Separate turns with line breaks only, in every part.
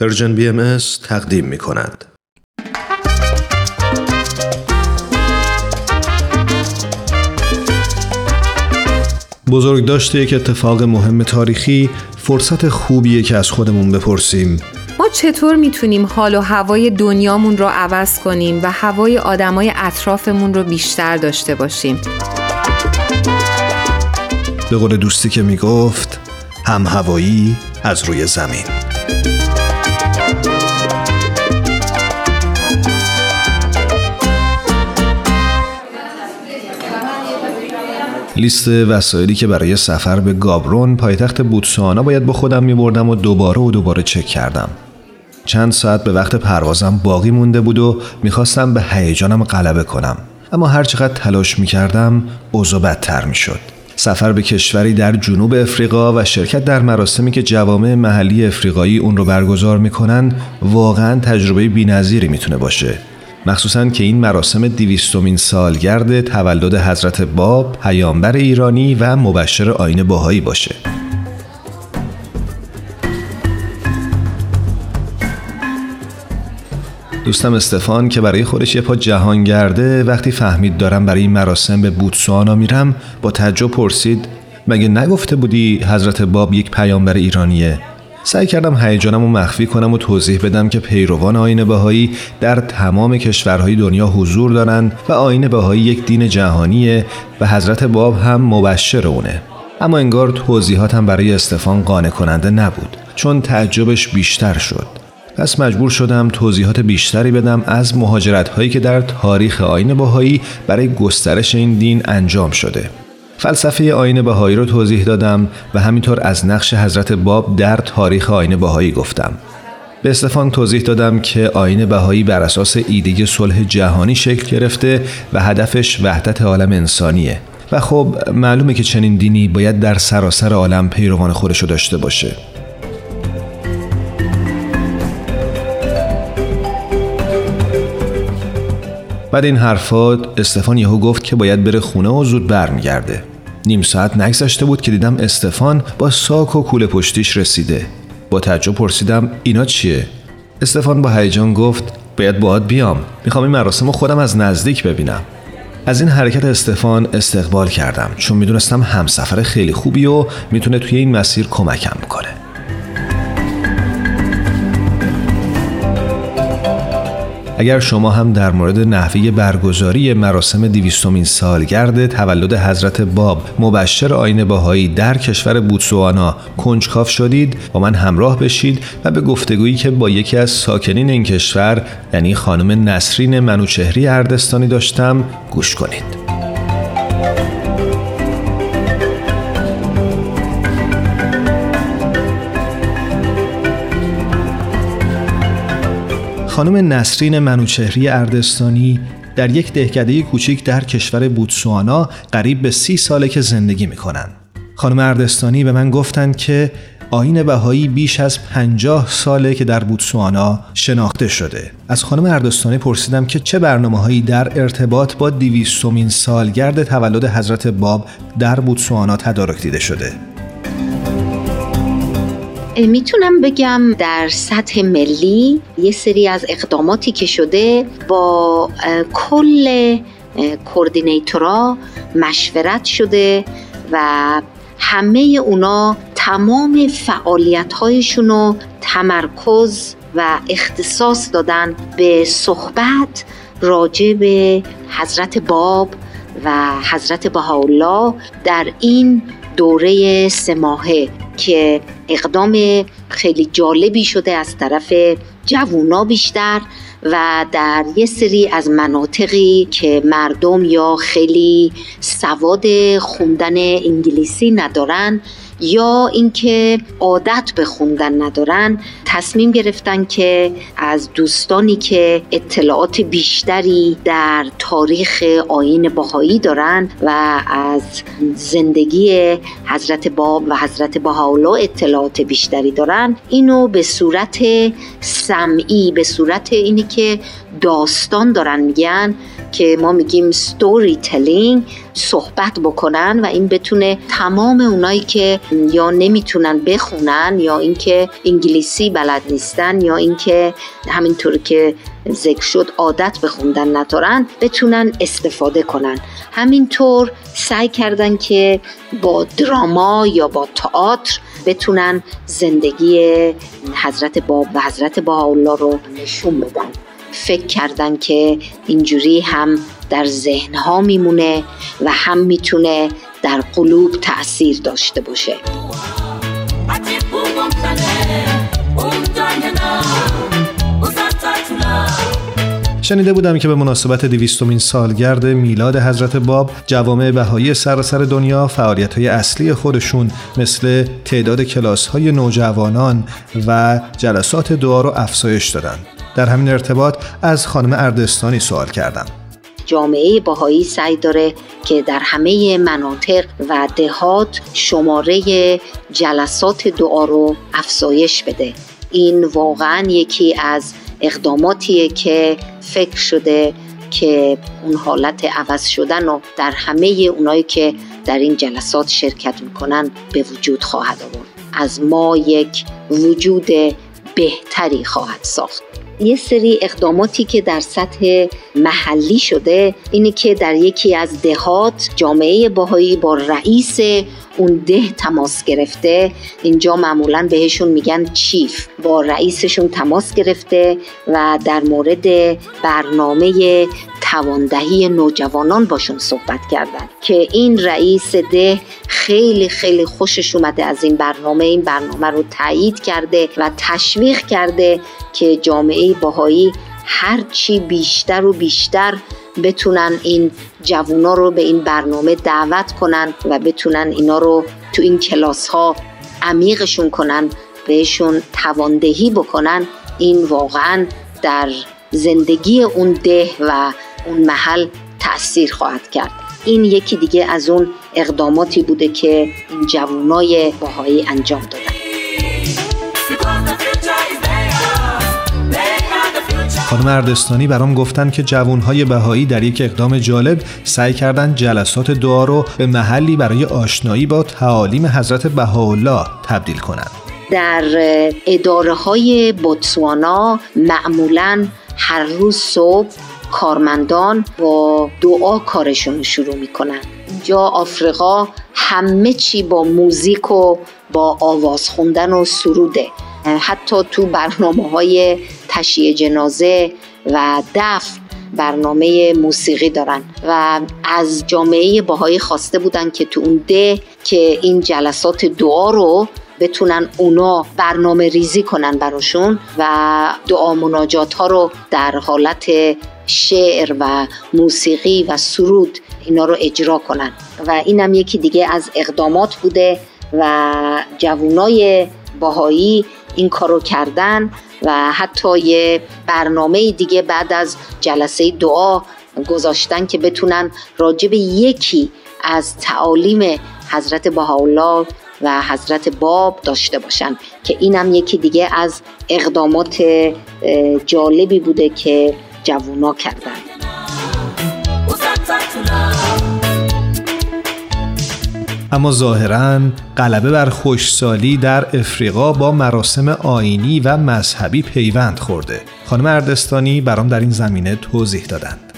پرژن بی ام تقدیم می کند. بزرگ داشته یک اتفاق مهم تاریخی فرصت خوبیه که از خودمون بپرسیم.
ما چطور می‌تونیم حال و هوای دنیامون رو عوض کنیم و هوای آدمای اطرافمون رو بیشتر داشته باشیم؟
به قول دوستی که می‌گفت هم هوایی از روی زمین. لیست وسایلی که برای سفر به گابرون پایتخت بوتسوانا باید با خودم می بردم و دوباره و دوباره چک کردم. چند ساعت به وقت پروازم باقی مونده بود و می‌خواستم به هیجانم غلبه کنم. اما هر چقدر تلاش می کردم اوضاع بدتر می شد. سفر به کشوری در جنوب افریقا و شرکت در مراسمی که جوامع محلی افریقایی اون رو برگزار می‌کنن واقعا تجربه بینظیری می‌تونه باشه مخصوصا که این مراسم دیویستومین سالگرد تولد حضرت باب پیامبر ایرانی و مبشر آین باهایی باشه. دوستم استفان که برای خودش یه پا جهان گرده وقتی فهمید دارم برای این مراسم به بوتسوانا میرم با تعجب پرسید مگه نگفته بودی حضرت باب یک پیامبر ایرانیه؟ سعی کردم هیجانم رو مخفی کنم و توضیح بدم که پیروان آین بهایی در تمام کشورهای دنیا حضور دارند و آین بهایی یک دین جهانیه و حضرت باب هم مبشر اونه. اما انگار توضیحاتم برای استفان قانع کننده نبود چون تعجبش بیشتر شد. پس مجبور شدم توضیحات بیشتری بدم از مهاجرت هایی که در تاریخ آین بهایی برای گسترش این دین انجام شده. فلسفه آین بهایی رو توضیح دادم و همینطور از نقش حضرت باب در تاریخ آین بهایی گفتم. به استفان توضیح دادم که آین بهایی بر اساس ایده صلح جهانی شکل گرفته و هدفش وحدت عالم انسانیه و خب معلومه که چنین دینی باید در سراسر عالم پیروان خودش داشته باشه. بعد این حرفات استفان یهو گفت که باید بره خونه و زود برمیگرده. نیم ساعت نگذشته بود که دیدم استفان با ساک و کوله پشتیش رسیده. با تعجب پرسیدم اینا چیه؟ استفان با هیجان گفت باید باید بیام. می‌خوام این مراسم خودم از نزدیک ببینم. از این حرکت استفان استقبال کردم چون می‌دونستم همسفر خیلی خوبی و می‌تونه توی این مسیر کمکم کنه. اگر شما هم در مورد نحوه برگزاری مراسم دیویستومین سالگرد تولد حضرت باب مبشر آین باهایی در کشور بوتسوانا کنجکاف شدید با من همراه بشید و به گفتگویی که با یکی از ساکنین این کشور یعنی خانم نسرین منوچهری اردستانی داشتم گوش کنید. خانم نسرین منوچهری اردستانی در یک دهکده کوچیک در کشور بوتسوانا قریب به سی ساله که زندگی می‌کنن. خانم اردستانی به من گفتند که آین بهایی بیش از پنجاه ساله که در بوتسوانا شناخته شده. از خانم اردستانی پرسیدم که چه برنامه هایی در ارتباط با دیویستومین سالگرد تولد حضرت باب در بوتسوانا تدارک دیده شده.
می‌تونم بگم در سطح ملی یه سری از اقداماتی که شده با کل کوردینیتورا مشورت شده و همه اونا تمام فعالیت هایشون رو تمرکز و اختصاص دادن به صحبت راجع به حضرت باب و حضرت بهاءالله در این دوره سه ماهه که اقدام خیلی جالبی شده از طرف جوونا بیشتر و در یه سری از مناطقی که مردم یا خیلی سواد خوندن انگلیسی ندارن یا اینکه عادت به خوندن ندارن تصمیم گرفتن که از دوستانی که اطلاعات بیشتری در تاریخ آین باهایی دارن و از زندگی حضرت باب و حضرت بهاءالله اطلاعات بیشتری دارن اینو به صورت سمعی به صورت اینی که داستان دارن میگن که ما میگیم ستوری تلینگ صحبت بکنن و این بتونه تمام اونایی که یا نمی‌تونن بخونن یا اینکه انگلیسی بلد نیستن یا اینکه همینطور که ذکر شد عادت به خوندن ندارن بتونن استفاده کنن. همینطور سعی کردن که با دراما یا با تئاتر بتونن زندگی حضرت باب و حضرت بهاءالله رو نشون بدن. فکر کردن که اینجوری هم در ذهن ها میمونه و هم می‌تونه در قلوب تاثیر داشته باشه.
شنیده بودم که به مناسبت دویستمین سالگرد میلاد حضرت باب جوامع بهایی سراسر دنیا فعالیت های اصلی خودشون مثل تعداد کلاس های نوجوانان و جلسات دعا رو افزایش دادن در همین ارتباط از خانم اردستانی سوال کردم.
جامعه باهایی سعی داره که در همه مناطق و دهات شماره جلسات دعا رو افزایش بده. این واقعا یکی از اقداماتیه که فکر شده که اون حالت عوض شدن و در همه اونایی که در این جلسات شرکت می‌کنن به وجود خواهد آورد. از ما یک وجود بهتری خواهد ساخت. یه سری اقداماتی که در سطح محلی شده اینه که در یکی از دهات جامعه باهایی با رئیس اون ده تماس گرفته. اینجا معمولا بهشون میگن چیف. با رئیسشون تماس گرفته و در مورد برنامه تواندهی نوجوانان باشون صحبت کردن. که این رئیس ده خیلی خیلی خوشش اومده از این برنامه. این برنامه رو تایید کرده و تشویق کرده که جامعه باهایی هرچی بیشتر و بیشتر بتونن این جوونا رو به این برنامه دعوت کنن و بتونن اینا رو تو این کلاس ها عمیقشون کنن بهشون تواندهی بکنن این واقعا در زندگی اون ده و اون محل تاثیر خواهد کرد. این یکی دیگه از اون اقداماتی بوده که این جوانای باهایی انجام دادن.
خانم اردستانی برام گفتن که جوانهای بهایی در یک اقدام جالب سعی کردن جلسات دعا رو به محلی برای آشنایی با تعالیم حضرت بهاءالله تبدیل کنند.
در اداره های بوتسوانا معمولا هر روز صبح کارمندان با دعا کارشون شروع می‌کنن اینجا آفریقا همه چی با موزیک و با آواز خوندن و سروده حتی تو برنامه های تشییع جنازه و دفن برنامه موسیقی دارن و از جامعه باهایی خواسته بودن که تو اون ده که این جلسات دعا رو بتونن اونا برنامه ریزی کنن براشون و دعا مناجات ها رو در حالت شعر و موسیقی و سرود اینا رو اجرا کنن. و اینم یکی دیگه از اقدامات بوده و جوانای باهایی این کارو کردن و حتی یه برنامه دیگه بعد از جلسه دعا گذاشتن که بتونن راجب یکی از تعالیم حضرت بهاءالله و حضرت باب داشته باشن که اینم یکی دیگه از اقدامات جالبی بوده که جوونا کردن.
اما ظاهرا غلبه بر خوشسالی در افریقا با مراسم آینی و مذهبی پیوند خورده. خانم اردستانی برام در این زمینه توضیح دادند.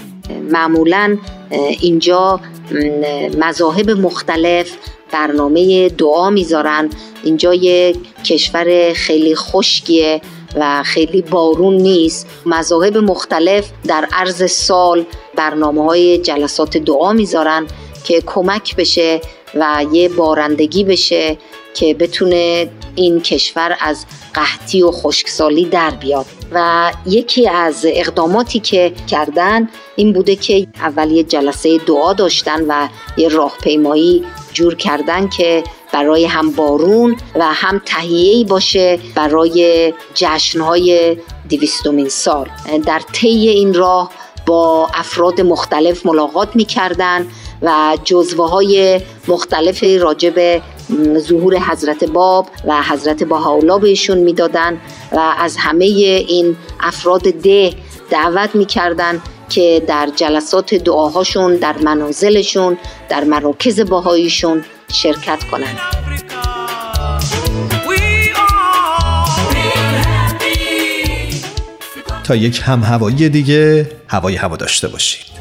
معمولا اینجا مذاهب مختلف برنامه دعا می‌ذارن. اینجا یه کشور خیلی خشکیه و خیلی بارون نیست. مذاهب مختلف در عرض سال برنامه های جلسات دعا می‌ذارن که کمک بشه و یه بارندگی بشه که بتونه این کشور از قحطی و خشکسالی در بیاد. و یکی از اقداماتی که کردن این بوده که اول یه جلسه دعا داشتن و یه راهپیمایی جور کردن که برای هم بارون و هم تهیه‌ای باشه برای جشنهای دویستمین سال. در طی این راه با افراد مختلف ملاقات می‌کردن و جزوه های مختلف راجب ظهور حضرت باب و حضرت بهاءالله بهشون می‌دادن و از همه این افراد ده دعوت می‌کردن که در جلسات دعاهاشون در منازلشون در مراکز باهاییشون شرکت کنند.
تا یک هم هوایی دیگه هوای هوا داشته باشید